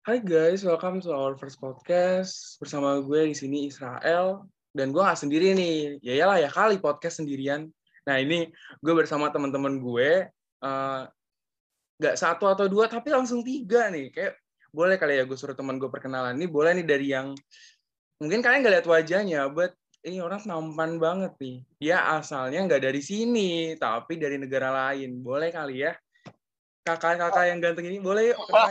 Hai guys, welcome to our first podcast bersama gue di sini Israel dan gue nggak sendiri nih. Ya iyalah ya kali podcast sendirian. Nah ini gue bersama teman-teman gue uh, nggak satu atau dua tapi langsung tiga nih. Kayak boleh kali ya gue suruh teman gue perkenalan. Ini boleh nih dari yang mungkin kalian nggak lihat wajahnya, but ini orang tampan banget nih. Dia asalnya nggak dari sini, tapi dari negara lain. Boleh kali ya? Kakak-kakak yang ganteng ini boleh yuk uh,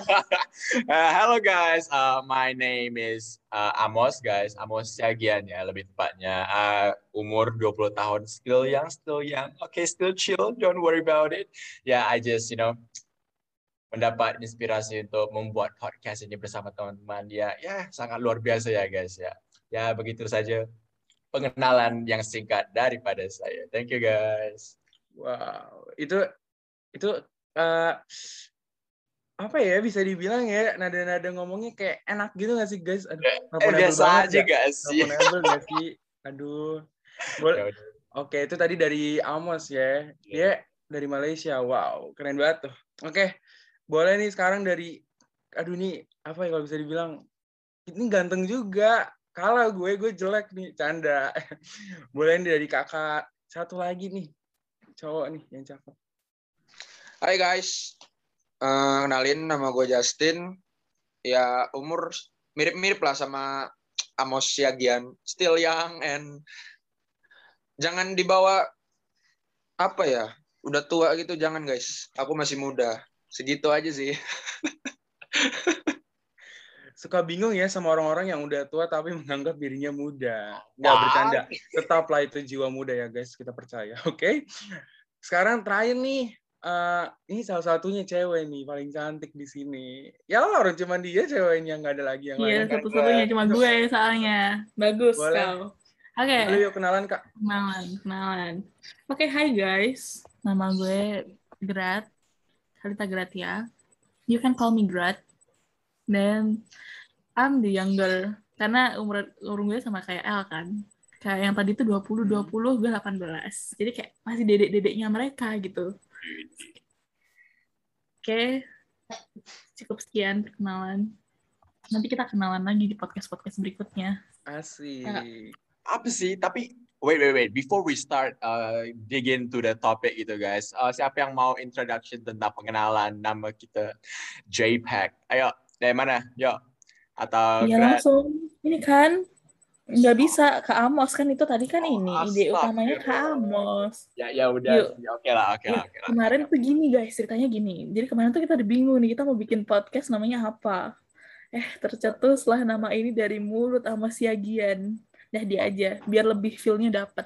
hello guys uh, my name is uh, Amos guys. Amos Siagian ya lebih tepatnya. Uh, umur 20 tahun still young still young. Okay still chill don't worry about it. Yeah I just you know mendapat inspirasi untuk membuat podcast ini bersama teman-teman. Ya ya sangat luar biasa ya guys ya. Ya begitu saja pengenalan yang singkat daripada saya. Thank you guys. Wow itu itu uh, apa ya bisa dibilang ya nada-nada ngomongnya kayak enak gitu gak sih guys? Aduh, eh, biasa aja gak sih? gak sih? Aduh. Boleh. Oke, itu tadi dari Amos ya. Dia yeah. dari Malaysia. Wow, keren banget tuh. Oke, boleh nih sekarang dari aduh nih apa ya kalau bisa dibilang ini ganteng juga. Kalah gue, gue jelek nih, canda. boleh nih dari kakak satu lagi nih, cowok nih yang cakep. Hai guys, uh, kenalin nama gue Justin. Ya umur mirip-mirip lah sama Amos Yagian, still young and jangan dibawa apa ya, udah tua gitu jangan guys. Aku masih muda, segitu aja sih. Suka bingung ya sama orang-orang yang udah tua tapi menganggap dirinya muda. Nggak bercanda. Tetaplah itu jiwa muda ya guys, kita percaya. Oke. Okay? Sekarang terakhir nih, uh, ini salah satunya cewek nih paling cantik di sini. Ya lah orang cuma dia ceweknya nggak ada lagi yang iya, lain. Iya satu-satunya cuma gue soalnya. Bagus Boleh. kau. Oke. Okay. yuk kenalan kak. Kenalan, kenalan. Oke, okay, hi guys. Nama gue Grat. Halita Gratia. You can call me Grat. Dan I'm the younger karena umur umur gue sama kayak El kan kayak yang tadi tuh 20 20 gue 18 jadi kayak masih dedek-dedeknya mereka gitu Oke, cukup sekian perkenalan. Nanti kita kenalan lagi di podcast-podcast berikutnya. Asik. Ya. Apa sih? Tapi wait, wait, wait. Before we start uh, dig into the topic gitu guys. Uh, siapa yang mau introduction tentang pengenalan nama kita JPEG? Ayo, dari mana? Yuk. Atau Ya langsung. Ini kan nggak bisa ke Amos. Kan itu tadi kan oh, ini ide utamanya ke Amos. Ya ya udah. Ya, oke lah oke lah, lah. kemarin tuh gini guys ceritanya gini. Jadi kemarin tuh kita udah bingung nih kita mau bikin podcast namanya apa? Eh tercetuslah nama ini dari mulut sama siagian dah dia aja biar lebih feelnya dapet.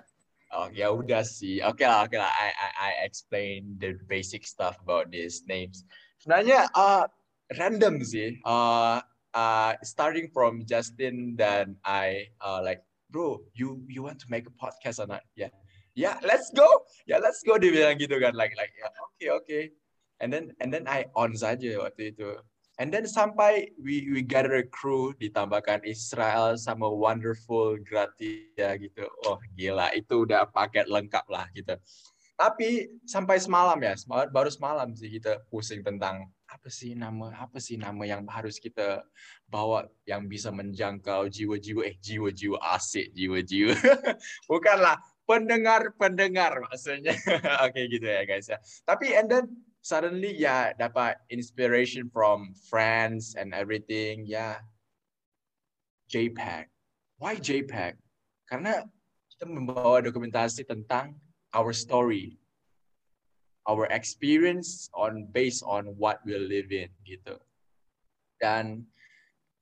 Oh ya udah sih, oke lah oke lah. I, I I explain the basic stuff about these names. Sebenarnya uh, random sih. Uh, uh, starting from Justin dan I uh, like bro you you want to make a podcast or not? Yeah. Yeah let's go. Yeah let's go dia bilang gitu kan like like yeah, okay okay. And then and then I on saja waktu itu. And then sampai we we gather a crew ditambahkan Israel sama wonderful Gratia gitu. Oh gila itu udah paket lengkap lah gitu. Tapi sampai semalam ya baru semalam sih kita pusing tentang apa sih nama apa sih nama yang harus kita bawa yang bisa menjangkau jiwa-jiwa? Eh jiwa-jiwa asik jiwa-jiwa. Bukanlah pendengar-pendengar maksudnya. Okay, gitu ya guys ya. Tapi and then suddenly ya dapat inspiration from friends and everything ya. JPEG. Why JPEG? Karena kita membawa dokumentasi tentang our story our experience on based on what we live in gitu. Dan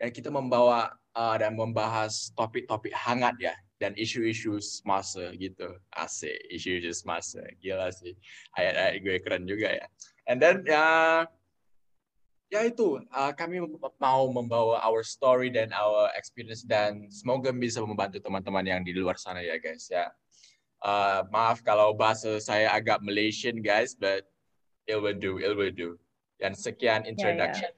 dan kita membawa uh, dan membahas topik-topik hangat ya dan isu-isu semasa gitu. Asik, isu-isu semasa. Gila sih. Ayat-ayat gue keren juga ya. And then ya ya itu uh, kami mau membawa our story dan our experience dan semoga bisa membantu teman-teman yang di luar sana ya guys ya Uh, maaf kalau bahasa saya agak Malaysian guys, but it will do, it will do. Dan sekian introduction.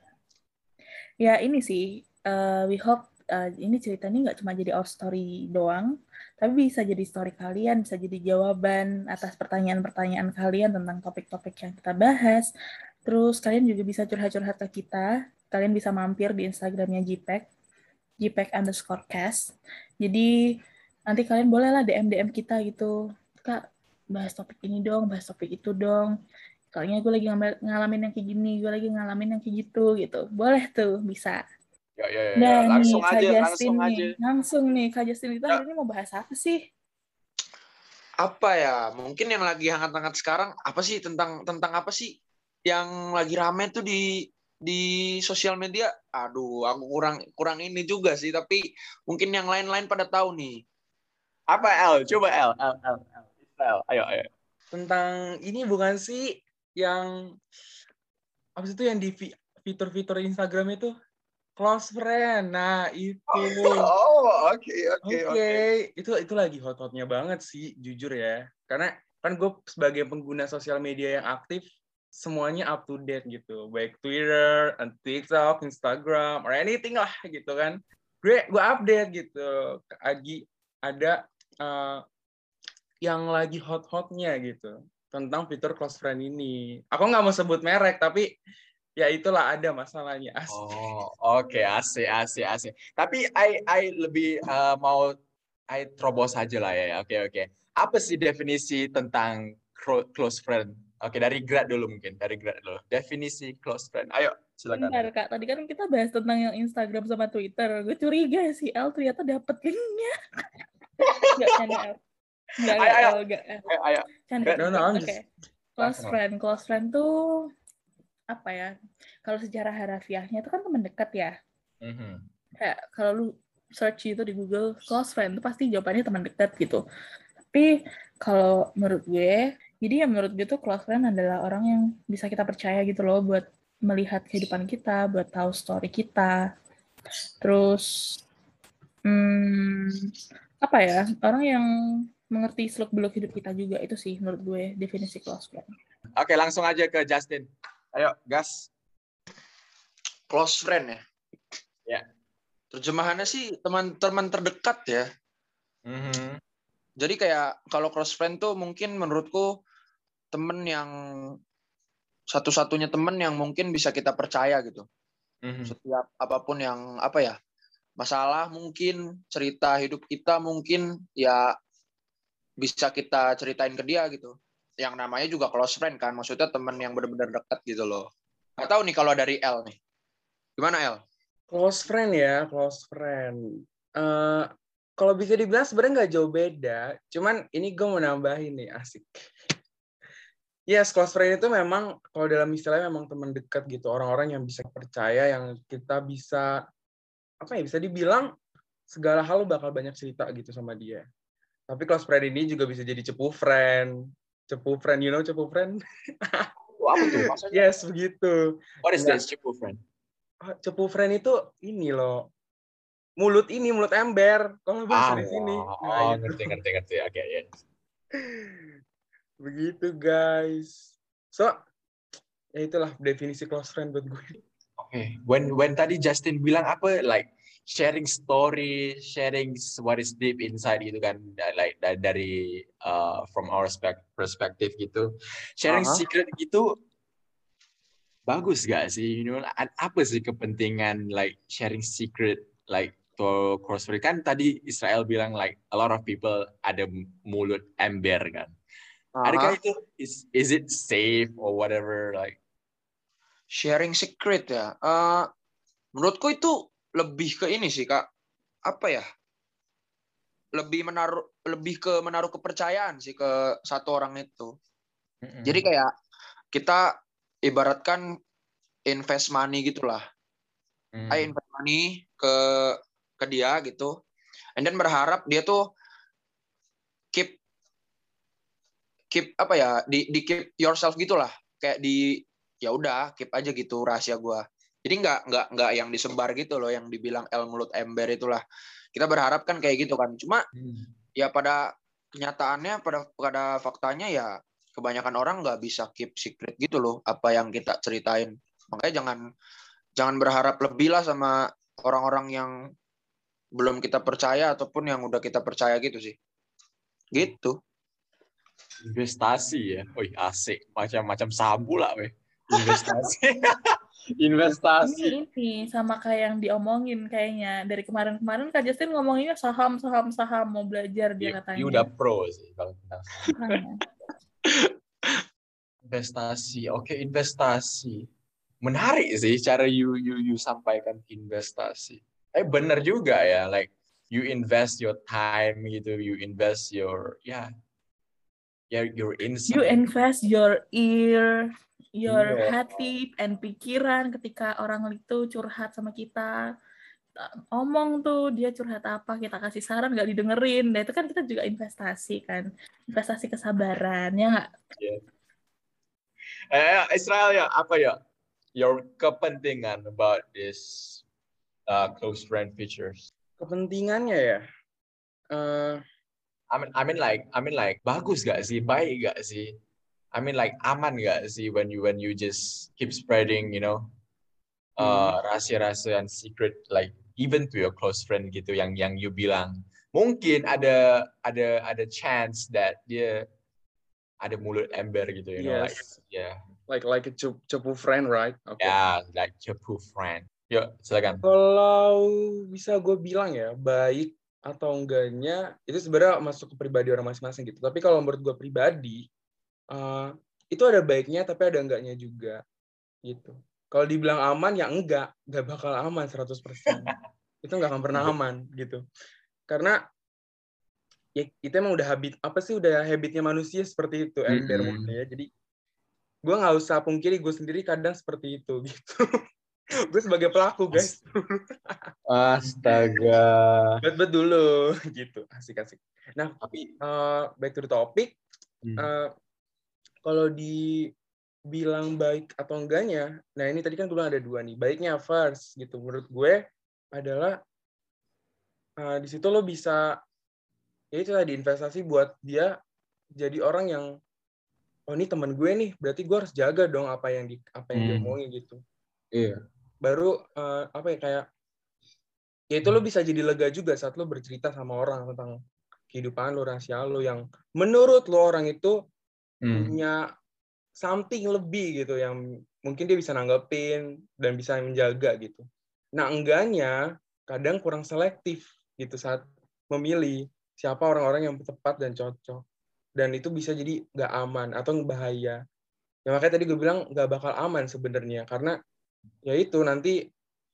Ya, ya. ya ini sih, uh, we hope uh, ini ceritanya nggak cuma jadi our story doang, tapi bisa jadi story kalian, bisa jadi jawaban atas pertanyaan-pertanyaan kalian tentang topik-topik yang kita bahas. Terus kalian juga bisa curhat-curhat ke kita kalian bisa mampir di Instagramnya JPEG, JPEG underscore cast. Jadi nanti kalian bolehlah DM DM kita gitu, kak bahas topik ini dong, bahas topik itu dong. Kayaknya gue lagi ngalamin yang kayak gini, gue lagi ngalamin yang kayak gitu gitu. Boleh tuh, bisa. Ya, ya, ya. Nah, langsung nih, Kak aja, Justin langsung nih. aja. Langsung nih, Kak Justin itu Ya. hari ini mau bahas apa sih? Apa ya? Mungkin yang lagi hangat-hangat sekarang apa sih tentang tentang apa sih yang lagi rame tuh di di sosial media? Aduh, aku kurang kurang ini juga sih, tapi mungkin yang lain-lain pada tahu nih. Apa L? Coba L, L, L, L. L. Ayo, ayo. Tentang ini bukan sih yang apa itu yang di fi- fitur-fitur Instagram itu close friend. Nah, itu. Oh, oke, Oke, oke, oke. itu itu lagi hot-hotnya banget sih, jujur ya. Karena kan gue sebagai pengguna sosial media yang aktif, semuanya up to date gitu, baik Twitter, and TikTok, Instagram, or anything lah gitu kan. Gue gue update gitu, lagi ada eh, yang lagi hot-hotnya gitu tentang fitur close friend ini. Aku nggak mau sebut merek, tapi ya itulah ada masalahnya. Asik. Oh, oke, asik, asik, asik. Tapi I, I lebih uh, mau I terobos aja lah ya. Oke, oke. Apa sih definisi tentang cro- close friend? Oke, dari grad dulu mungkin, dari grad dulu. Definisi close friend. Ayo, silakan. Bentar, Kak. Tadi kan kita bahas tentang yang Instagram sama Twitter. Gue curiga sih, El ternyata dapet linknya. Enggak, canda. Enggak, enggak. Canda. No, no, I'm Close Kenapa? friend. Close friend tuh apa ya? Kalau secara harafiahnya itu kan teman dekat ya. Mhm. Kayak kalau lu search itu di Google close friend itu pasti jawabannya teman dekat gitu. Tapi kalau menurut gue, jadi ya menurut gue tuh close friend adalah orang yang bisa kita percaya gitu loh buat melihat kehidupan kita, buat tahu story kita. Terus hmm, apa ya? Orang yang mengerti seluk beluk hidup kita juga itu sih menurut gue definisi close friend. Oke, langsung aja ke Justin. Ayo, gas. Close friend ya. Ya. Terjemahannya sih teman-teman terdekat ya. Mhm. Jadi kayak kalau close friend tuh mungkin menurutku temen yang satu-satunya temen yang mungkin bisa kita percaya gitu. Mhm. Setiap apa pun yang apa ya masalah mungkin cerita hidup kita mungkin ya bisa kita ceritain ke dia gitu. Yang namanya juga close friend kan, maksudnya temen yang benar-benar dekat gitu loh. Gak tahu nih kalau dari L nih. Gimana L? Close friend ya, close friend. Eh, kalau bisa dibilang sebenarnya nggak jauh beda. Cuman ini gue mau nambahin nih, asik. Yes, close friend itu memang kalau dalam istilahnya memang teman dekat gitu, orang-orang yang bisa percaya, yang kita bisa apa ya bisa dibilang segala hal lu bakal banyak cerita gitu sama dia. Tapi close friend ini juga bisa jadi cepu friend, cepu friend, you know cepu friend? Oh, apa tuh maksudnya? Yes, begitu. What is this, Cipu friend? Ah, cepu friend itu ini loh mulut ini mulut ember kalau bahasa di sini oh, Nah, oh, itu. ngerti, ngerti, ngerti. Oke, ya. begitu guys so ya itulah definisi close friend buat gue Oke, when when tadi Justin bilang apa like sharing story, sharing what is deep inside gitu kan, like da- dari uh, from our spec- perspective gitu, sharing Aha. secret gitu bagus gak sih? You know, apa sih kepentingan like sharing secret like to friend kan tadi Israel bilang like a lot of people ada mulut ember kan. Adakah itu is is it safe or whatever like Sharing secret ya. Eh, menurutku itu lebih ke ini sih kak. Apa ya? Lebih menaruh, lebih ke menaruh kepercayaan sih ke satu orang itu. Jadi kayak kita ibaratkan invest money gitulah. Hmm. I invest money ke ke dia gitu. And then berharap dia tuh keep keep apa ya di di keep yourself gitulah kayak di ya udah keep aja gitu rahasia gua jadi nggak nggak nggak yang disebar gitu loh yang dibilang el mulut ember itulah kita berharap kan kayak gitu kan cuma Hmm. ya pada kenyataannya pada pada faktanya ya kebanyakan orang nggak bisa keep secret gitu loh apa yang kita ceritain makanya jangan jangan berharap lebih lah sama orang-orang yang belum kita percaya ataupun yang udah kita percaya gitu sih gitu investasi ya. Wih, asik. Macam-macam sabu lah, weh. Investasi. investasi. Ini ini sama kayak yang diomongin kayaknya dari kemarin-kemarin Kak Justin ngomonginnya saham saham saham mau belajar dia You, katanya. you udah pro sih kalau tentang Makanya. investasi. Oke, investasi. Menarik sih cara you you you sampaikan investasi. Eh benar juga ya, like you invest your time gitu, you invest your ya yeah, your insight. You invest your ear, your Iya. hati and pikiran ketika orang itu curhat sama kita. Omong tuh dia curhat apa, kita kasih saran nggak didengerin. Nah itu kan kita juga investasi kan. Investasi kesabaran, ya nggak? Eh, Israel ya, apa ya? Your kepentingan about this uh, close friend features. Kepentingannya ya. eh, I mean, I mean like, I mean like, bagus gak sih, baik gak sih? I mean like, aman gak sih when you when you just keep spreading, you know, uh, rahasia-rahasia and secret like even to your close friend gitu yang yang you bilang mungkin ada ada ada chance that dia ada mulut ember gitu, you know, like yeah, Like like a cepu, cepu friend, right? Oke. yeah, like cepu friend. Yuk, silakan. Kalau bisa gue bilang ya, baik atau enggaknya, itu sebenarnya masuk ke pribadi orang masing-masing gitu. Tapi kalau menurut gue pribadi, eh, itu ada baiknya tapi ada enggaknya juga. Gitu. Kalau dibilang aman, ya enggak. Enggak bakal aman 100%. itu enggak akan pernah aman gitu. Karena ya itu emang udah habit apa sih udah habitnya manusia seperti itu Mm-mm. mode ya jadi gue nggak usah pungkiri gue sendiri kadang seperti itu gitu gue sebagai pelaku guys Astaga. bet bet dulu gitu asik asik nah Tapi eh, back to the topic Hmm. Eh, kalau dibilang baik atau enggaknya nah ini tadi kan gue bilang ada dua nih baiknya first gitu menurut gue adalah eh, di situ lo bisa ya itu tadi investasi buat dia jadi orang yang oh ini teman gue nih berarti gue harus jaga dong apa yang di apa yang dia Hmm. omongin gitu iya. baru eh, apa ya kayak ya itu lo bisa jadi lega juga saat lo bercerita sama orang tentang kehidupan lo rahasia lo yang menurut lo orang itu Hmm. punya something lebih gitu yang mungkin dia bisa nanggepin dan bisa menjaga gitu. Nah enggaknya kadang kurang selektif gitu saat memilih siapa orang-orang yang tepat dan cocok dan itu bisa jadi nggak aman atau bahaya. Ya makanya tadi gue bilang nggak bakal aman sebenarnya karena ya itu nanti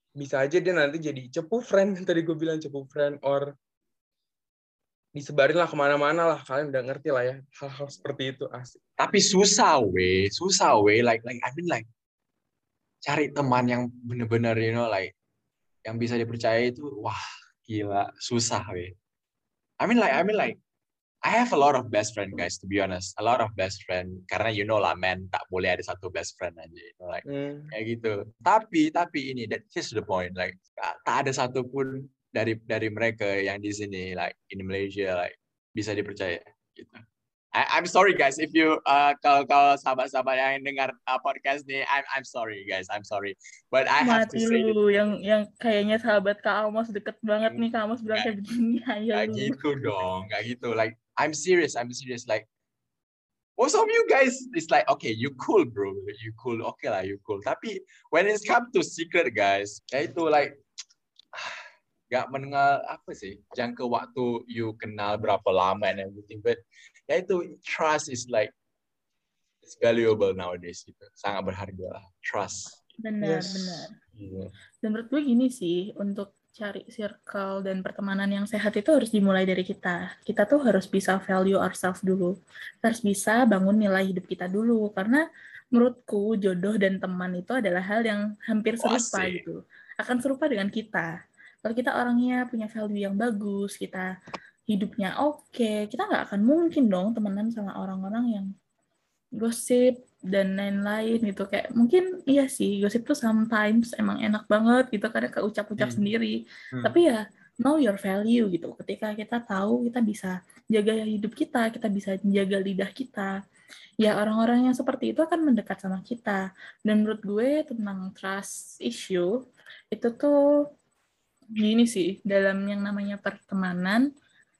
bisa aja dia nanti jadi cepu friend tadi gue bilang cepu friend or disebarin lah ke mana-mana lah kalian udah ngerti lah ya hal-hal seperti itu asik Tapi susah we, susah we. Like like I mean like cari teman yang bener-bener you know like yang bisa dipercaya itu wah gila susah we. I mean like I mean like I have a lot of best friend guys to be honest. A lot of best friend karena you know lah man tak boleh ada satu best friend aja you know like Hmm. kayak gitu. Tapi tapi ini that is the point like tak ada satupun dari dari mereka yang di sini like in Malaysia like bisa dipercaya gitu. I, I'm sorry guys if you uh, kalau kalau sahabat-sahabat yang dengar uh, podcast nih I'm I'm sorry guys I'm sorry but I have to Mati say lu yang yang kayaknya sahabat Kak Amos deket banget nih Kak Amos bilang kayak begini aja Gak gitu dong, gak gitu. Like I'm serious, I'm serious. Like most of you guys, it's like okay, you cool, bro, you cool, okay lah, you cool. Tapi when it's come to secret, guys, ya itu like gak mengenal apa sih jangka waktu you kenal berapa lama and everything, but ya itu trust is like it's valuable nowadays gitu, sangat berharga lah, trust. Benar, Yes. benar. Iya. Dan menurut gue gini sih, untuk cari circle dan pertemanan yang sehat itu harus dimulai dari kita. Kita tuh harus bisa value ourselves dulu. Kita harus bisa bangun nilai hidup kita dulu. Karena menurutku jodoh dan teman itu adalah hal yang hampir serupa Asik. gitu. Akan serupa dengan kita. Kalau kita orangnya punya value yang bagus, kita hidupnya oke, kita nggak akan mungkin dong temenan sama orang-orang yang gosip dan lain-lain gitu kayak mungkin iya sih gosip tuh sometimes emang enak banget gitu karena keucap-ucap Hmm. sendiri Hmm. tapi ya know your value gitu ketika kita tahu kita bisa jaga hidup kita kita bisa menjaga lidah kita ya orang-orang yang seperti itu akan mendekat sama kita dan menurut gue tentang trust issue itu tuh gini sih dalam yang namanya pertemanan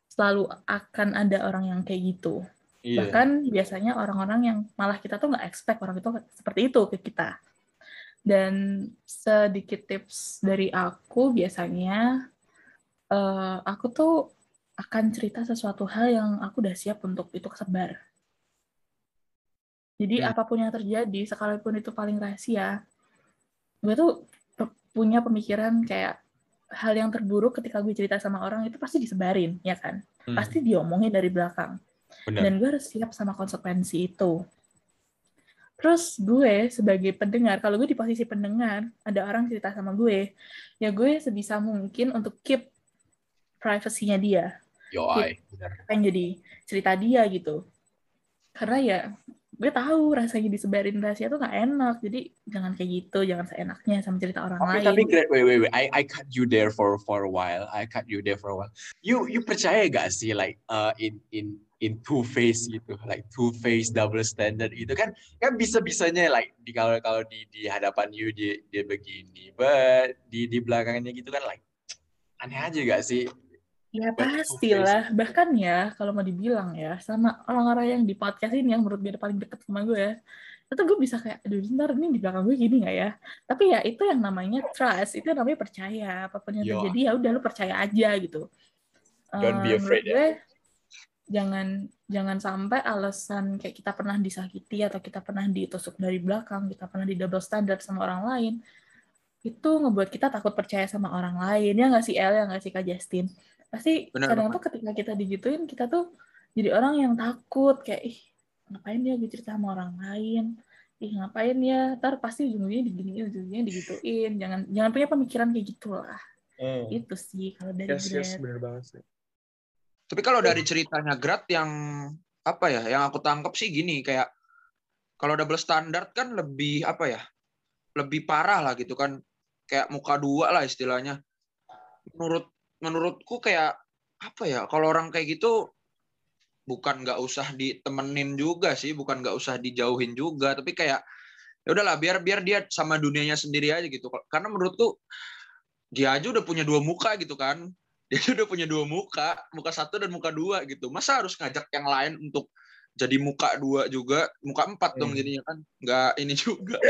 selalu akan ada orang yang kayak gitu Iya. bahkan biasanya orang-orang yang malah kita tuh nggak expect orang itu seperti itu ke kita Dan sedikit tips dari aku biasanya, uh, aku tuh akan cerita sesuatu hal yang aku udah siap untuk itu kesebar. Jadi hmm. apa pun yang terjadi, sekalipun itu paling rahasia, gue tuh punya pemikiran kayak hal yang terburuk ketika gue cerita sama orang itu pasti disebarin, ya kan? Hmm. Pasti diomongin dari belakang. Benar. Dan gue harus siap sama konsekuensi itu. Terus gue sebagai pendengar, kalau gue di posisi pendengar, ada orang cerita sama gue, ya gue sebisa mungkin untuk keep privasinya dia. Yo, Pengen jadi cerita dia gitu. Karena ya gue tahu rasanya disebarin rahasia tuh gak enak jadi jangan kayak gitu jangan seenaknya sama cerita orang tapi, lain. tapi great wait wait wait. I I cut you there for for a while. I cut you there for a while. You you percaya gak sih like uh, in in in two face gitu? Like two face double standard itu kan kan bisa bisanya like di kalau kalau di di hadapan you dia dia begini but di di belakangnya gitu kan like aneh aja gak sih Ya pastilah. Bahkan ya, kalau mau dibilang ya, sama orang-orang yang di podcast ini yang menurut gue paling deket sama gue ya, itu gue bisa kayak, aduh bentar ini di belakang gue gini gak ya? Tapi ya itu yang namanya trust, itu yang namanya percaya. Apa pun yang Yo. terjadi ya udah lu percaya aja gitu. Don't be afraid ya. gue, ya. Jangan jangan sampai alasan kayak kita pernah disakiti atau kita pernah ditusuk dari belakang, kita pernah di double standard sama orang lain, itu ngebuat kita takut percaya sama orang lain. Ya nggak sih El, ya nggak sih Kak Justin? Pasti Bener, kadang tuh ketika kita digituin kita tuh jadi orang yang takut kayak ih ngapain dia gue cerita sama orang lain? Ih ngapain ya? Ntar pasti ujung-ujungnya diginiin ujung-ujungnya digituin. Jangan jangan punya pemikiran kayak gitulah. Hmm. itu sih kalau dari yes, yes, bener banget sih. Tapi kalau dari ceritanya Grat yang apa ya yang aku tangkap sih gini kayak kalau double standard kan lebih apa ya lebih parah lah gitu kan. Kayak muka dua lah istilahnya. Menurut menurutku kayak apa ya kalau orang kayak gitu bukan nggak usah ditemenin juga sih bukan nggak usah dijauhin juga tapi kayak ya udahlah biar biar dia sama dunianya sendiri aja gitu. Karena menurutku dia aja udah punya dua muka gitu kan. Dia udah punya dua muka muka satu dan muka dua gitu. Masa harus ngajak yang lain untuk jadi muka dua juga? Muka empat hmm. dong jadinya kan? Nggak ini juga.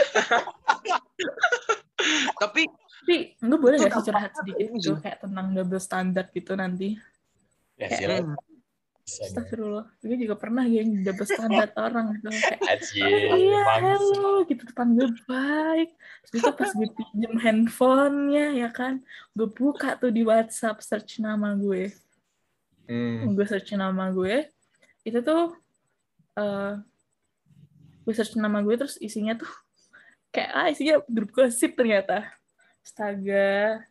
Tapi tapi lu boleh gak sih curhat sedikit gitu kayak tentang double standard gitu nanti? Ya, kayak, hmm, Astagfirullah, gue juga pernah yang double standard orang gitu kayak, oh, iya halo gitu depan gue baik, terus itu pas gue pinjem handphonenya ya kan, gue buka tuh di WhatsApp search nama gue, hmm. gue search nama gue, itu tuh uh, gue search nama gue terus isinya tuh kayak ah isinya grup gosip ternyata astaga.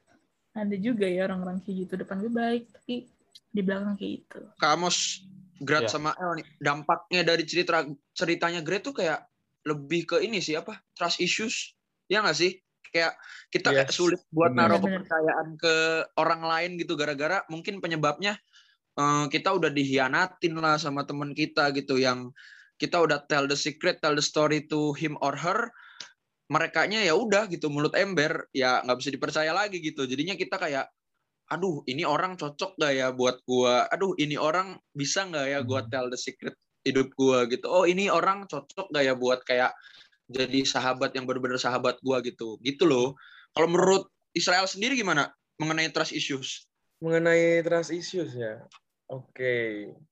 Ada juga ya orang-orang kayak gitu. Depan gue baik tapi di belakang kayak gitu. Kamos Grat yeah. sama El nih. Dampaknya dari cerita ceritanya Grat tuh kayak lebih ke ini sih apa? Trust issues. Ya nggak sih? Kayak kita yes. kayak sulit buat bener, naruh kepercayaan ke orang lain gitu. Gara-gara mungkin penyebabnya uh, kita udah dihianatin lah sama teman kita gitu. Yang kita udah tell the secret tell the story to him or her merekanya ya udah gitu mulut ember ya nggak bisa dipercaya lagi gitu. Jadinya kita kayak aduh ini orang cocok gak ya buat gua? Aduh ini orang bisa nggak ya gua hmm. tell the secret hidup gua? Gitu. Oh ini orang cocok gak ya buat kayak jadi sahabat yang benar-benar sahabat gua? Gitu. Gitu loh. Kalau menurut Israel sendiri gimana mengenai trust issues? Mengenai trust issues ya? Oke. okay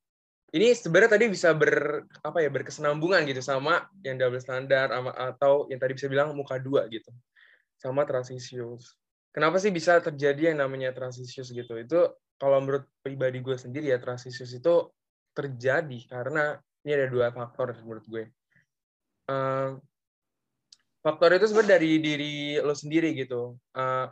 ini sebenarnya tadi bisa ber apa ya berkesenambungan gitu sama yang double standar sama, atau yang tadi bisa bilang muka dua gitu sama transisius. Kenapa sih bisa terjadi yang namanya transisius gitu? Itu kalau menurut pribadi gue sendiri ya transisius itu terjadi karena ini ada dua faktor menurut gue. Uh, faktor itu sebenarnya dari diri lo sendiri gitu. Uh,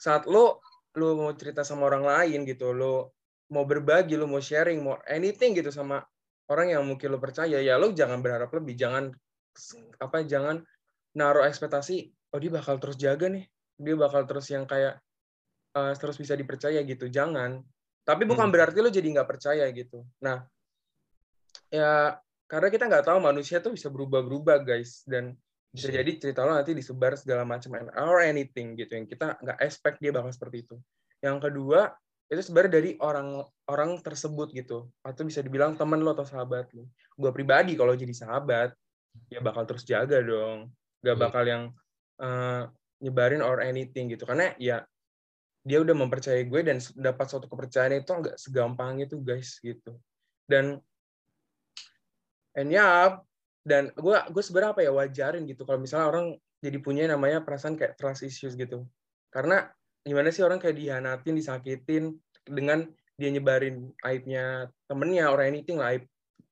saat lo lo mau cerita sama orang lain gitu, lo mau berbagi, lo mau sharing, mau anything gitu sama orang yang mungkin lo percaya, ya lo jangan berharap lebih, jangan apa jangan naruh ekspektasi, oh dia bakal terus jaga nih, dia bakal terus yang kayak uh, terus bisa dipercaya gitu, jangan. Tapi bukan hmm. berarti lo jadi nggak percaya gitu. Nah, ya karena kita nggak tahu manusia tuh bisa berubah-berubah guys dan bisa jadi cerita lo nanti disebar segala macam or anything gitu yang kita nggak expect dia bakal seperti itu. Yang kedua, itu sebenarnya dari orang-orang tersebut gitu atau bisa dibilang temen lo atau sahabat lo gue pribadi kalau jadi sahabat ya bakal terus jaga dong Gak Iya. bakal yang eh, nyebarin or anything gitu. Karena ya dia udah mempercayai gue dan dapat suatu kepercayaan itu nggak segampang itu guys gitu. Dan and ya dan gue gue sebenarnya apa ya wajarin gitu kalau misalnya orang jadi punya namanya perasaan kayak trust issues gitu. Karena gimana sih orang kayak dihianatin, disakitin dengan dia nyebarin aibnya temennya or anything lah aib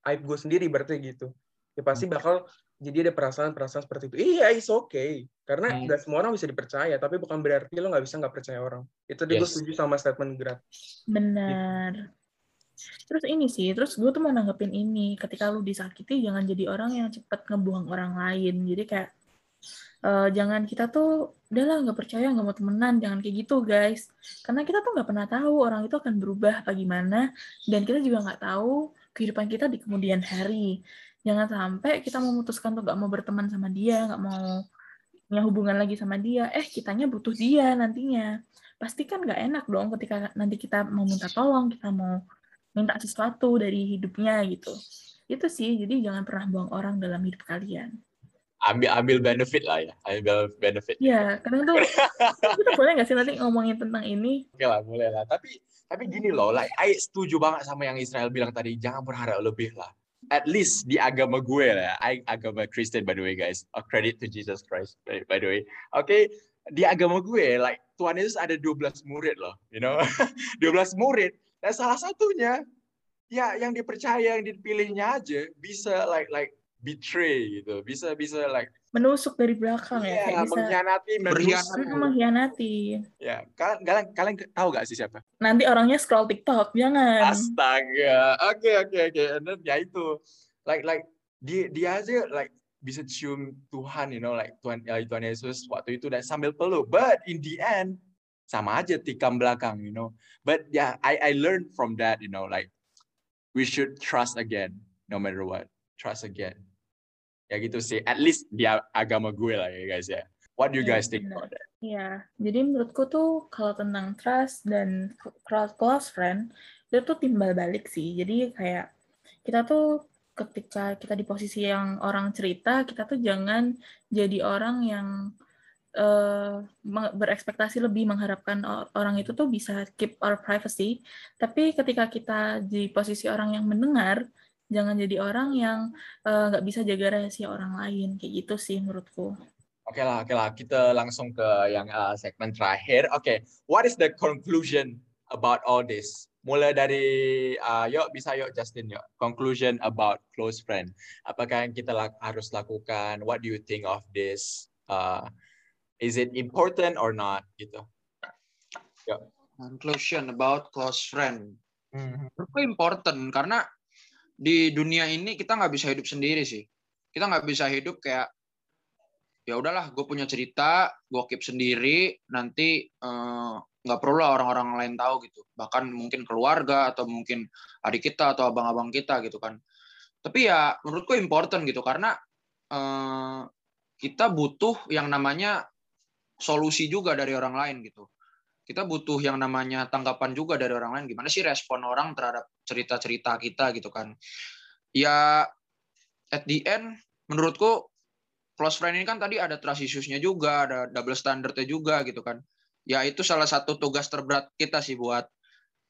aib gue sendiri berarti gitu ya pasti bakal jadi ada perasaan-perasaan seperti itu iya it's okay karena Hmm. nggak semua orang bisa dipercaya tapi bukan berarti lo nggak bisa nggak percaya orang itu dia gue Yes. setuju sama statement Grat Benar. Terus ini sih, terus gue tuh mau nanggepin ini, ketika lu disakiti jangan jadi orang yang cepet ngebuang orang lain. Jadi kayak eh, jangan kita tuh udahlah nggak percaya nggak mau temenan, jangan kayak gitu guys. Karena kita tuh nggak pernah tahu orang itu akan berubah apa gimana, dan kita juga nggak tahu kehidupan kita di kemudian hari. Jangan sampai kita memutuskan untuk nggak mau berteman sama dia, nggak mau punya hubungan lagi sama dia, eh kitanya butuh dia nantinya. Pasti kan nggak enak dong ketika nanti kita mau minta tolong, kita mau minta sesuatu dari hidupnya gitu. Itu sih, jadi jangan pernah buang orang dalam hidup kalian. Ambil ambil benefit lah ya. Ambil benefit. Ya, kadang tuh kita boleh nggak sih nanti ngomongin tentang ini? Oke lah, boleh lah. Tapi tapi gini loh, like I setuju banget sama yang Israel bilang tadi, jangan berharap lebih lah. At least di agama gue lah, ya. I agama Kristen by the way guys. A credit to Jesus Christ by, the way. Oke, di agama gue like Tuhan Yesus ada 12 murid loh, you know. 12 murid dan salah satunya ya yang dipercaya yang dipilihnya aja bisa like like betray gitu. Bisa bisa like Menusuk dari belakang ya, iya, kayak bisa mengkhianati, Berkhianat. menusuk. Mm, mengkhianati. Ya, kalian, kalian kalian tahu gak sih siapa? Nanti orangnya scroll TikTok, jangan. Astaga. Oke oke oke. And then ya itu like like dia dia aja like bisa cium Tuhan, you know, like Tuhan ya, Tuhan Yesus waktu itu dan sambil peluk. But in the end sama aja tikam belakang, you know. But yeah, I I learned from that, you know, like we should trust again, no matter what. Trust again. Ya gitu sih. At least dia agama gue lah ya guys ya. What do you Iya, guys think about that? Iya, jadi menurutku tuh kalau tentang trust dan close close friend itu tuh timbal balik sih. Jadi kayak kita tuh ketika kita di posisi yang orang cerita, kita tuh jangan jadi orang yang meng- berekspektasi lebih mengharapkan orang itu tuh bisa keep our privacy. Tapi ketika kita di posisi orang yang mendengar, jangan jadi orang yang eh, nggak bisa jaga rahasia orang lain. Kayak gitu sih menurutku. Oke lah, oke lah. Kita langsung ke yang uh, segmen terakhir. Oke, what is the conclusion about all this? Mulai dari, uh, yuk bisa yuk Justin yuk. Conclusion about close friend. Apakah yang kita lak- harus lakukan? What do you think of this? Uh, is it important or not? Gitu. Conclusion about close friend. Mhm. Menurutku important karena di dunia ini kita nggak bisa hidup sendiri sih. Kita nggak bisa hidup kayak ya udahlah, gue punya cerita, gue keep sendiri, nanti eh, nggak perlu lah orang-orang lain tahu gitu. Bahkan mungkin keluarga atau mungkin adik kita atau abang-abang kita gitu kan. Tapi ya menurutku important gitu karena eh, kita butuh yang namanya solusi juga dari orang lain gitu kita butuh yang namanya tanggapan juga dari orang lain. Gimana sih respon orang terhadap cerita-cerita kita gitu kan? Ya at the end menurutku close friend ini kan tadi ada trust issues-nya juga, ada double standard-nya juga gitu kan. Ya itu salah satu tugas terberat kita sih buat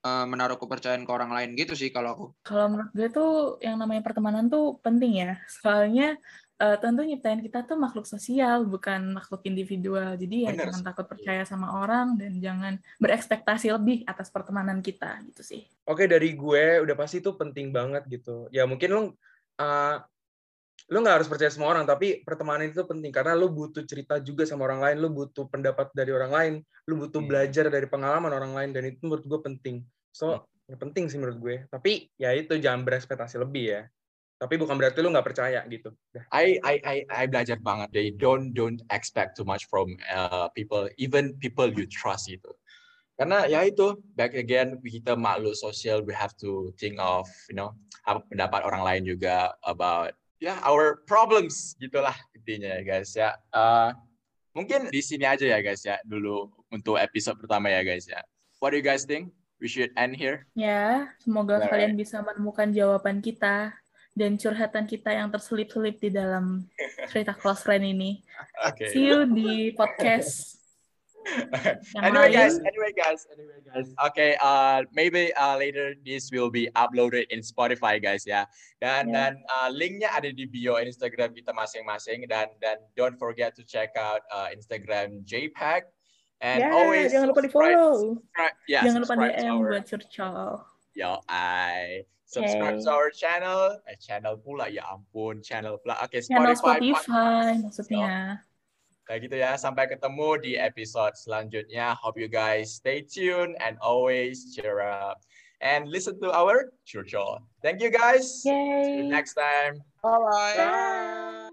eh, menaruh kepercayaan ke orang lain gitu sih kalau aku. Kalau menurut gue tuh yang namanya pertemanan tuh penting ya. Soalnya eh, tentu nyiptain kita tuh makhluk sosial, bukan makhluk individual. Jadi ya Bener jangan takut percaya sama orang dan jangan berekspektasi lebih atas pertemanan kita gitu sih. Oke dari gue udah pasti itu penting banget gitu. Ya mungkin lo uh, lo nggak harus percaya semua orang, tapi pertemanan itu penting karena lo butuh cerita juga sama orang lain, lo butuh pendapat dari orang lain, lo butuh Hmm. belajar dari pengalaman orang lain dan itu menurut gue penting. So ya penting sih menurut gue. Tapi ya itu jangan berekspektasi lebih ya. Tapi bukan berarti lo nggak percaya gitu. I I I I belajar banget. They don't don't expect too much from uh, people, even people you trust itu. Karena ya itu back again kita makhluk sosial, we have to think of you know apa pendapat orang lain juga about ya our problems gitulah intinya ya guys ya. Uh, mungkin di sini aja ya guys ya dulu untuk episode pertama ya guys ya. What do you guys think? We should end here. Ya, semoga Alright. kalian bisa menemukan jawaban kita dan curhatan kita yang terselip-selip di dalam cerita close friend ini. Okay. See you di podcast yang anyway, lain. guys. Anyway, guys. Anyway, guys. Okay. Uh, maybe uh, later this will be uploaded in Spotify, guys. Ya. Dan Yeah. dan uh, linknya ada di bio Instagram kita masing-masing. Dan dan don't forget to check out uh, Instagram JPEG. And Ya, always jangan lupa di follow. subscribe- yeah, jangan lupa DM our- buat curcol. Yo, I subscribe Okay. to our channel. Eh, channel pula ya ampun, channel pula. Oke, Channel Spotify. Spotify maksudnya. Kayak gitu ya. Sampai ketemu di episode selanjutnya. Hope you guys stay tuned and always cheer up and listen to our church. Thank you guys. See you Yay. next time. Bye bye. Bye.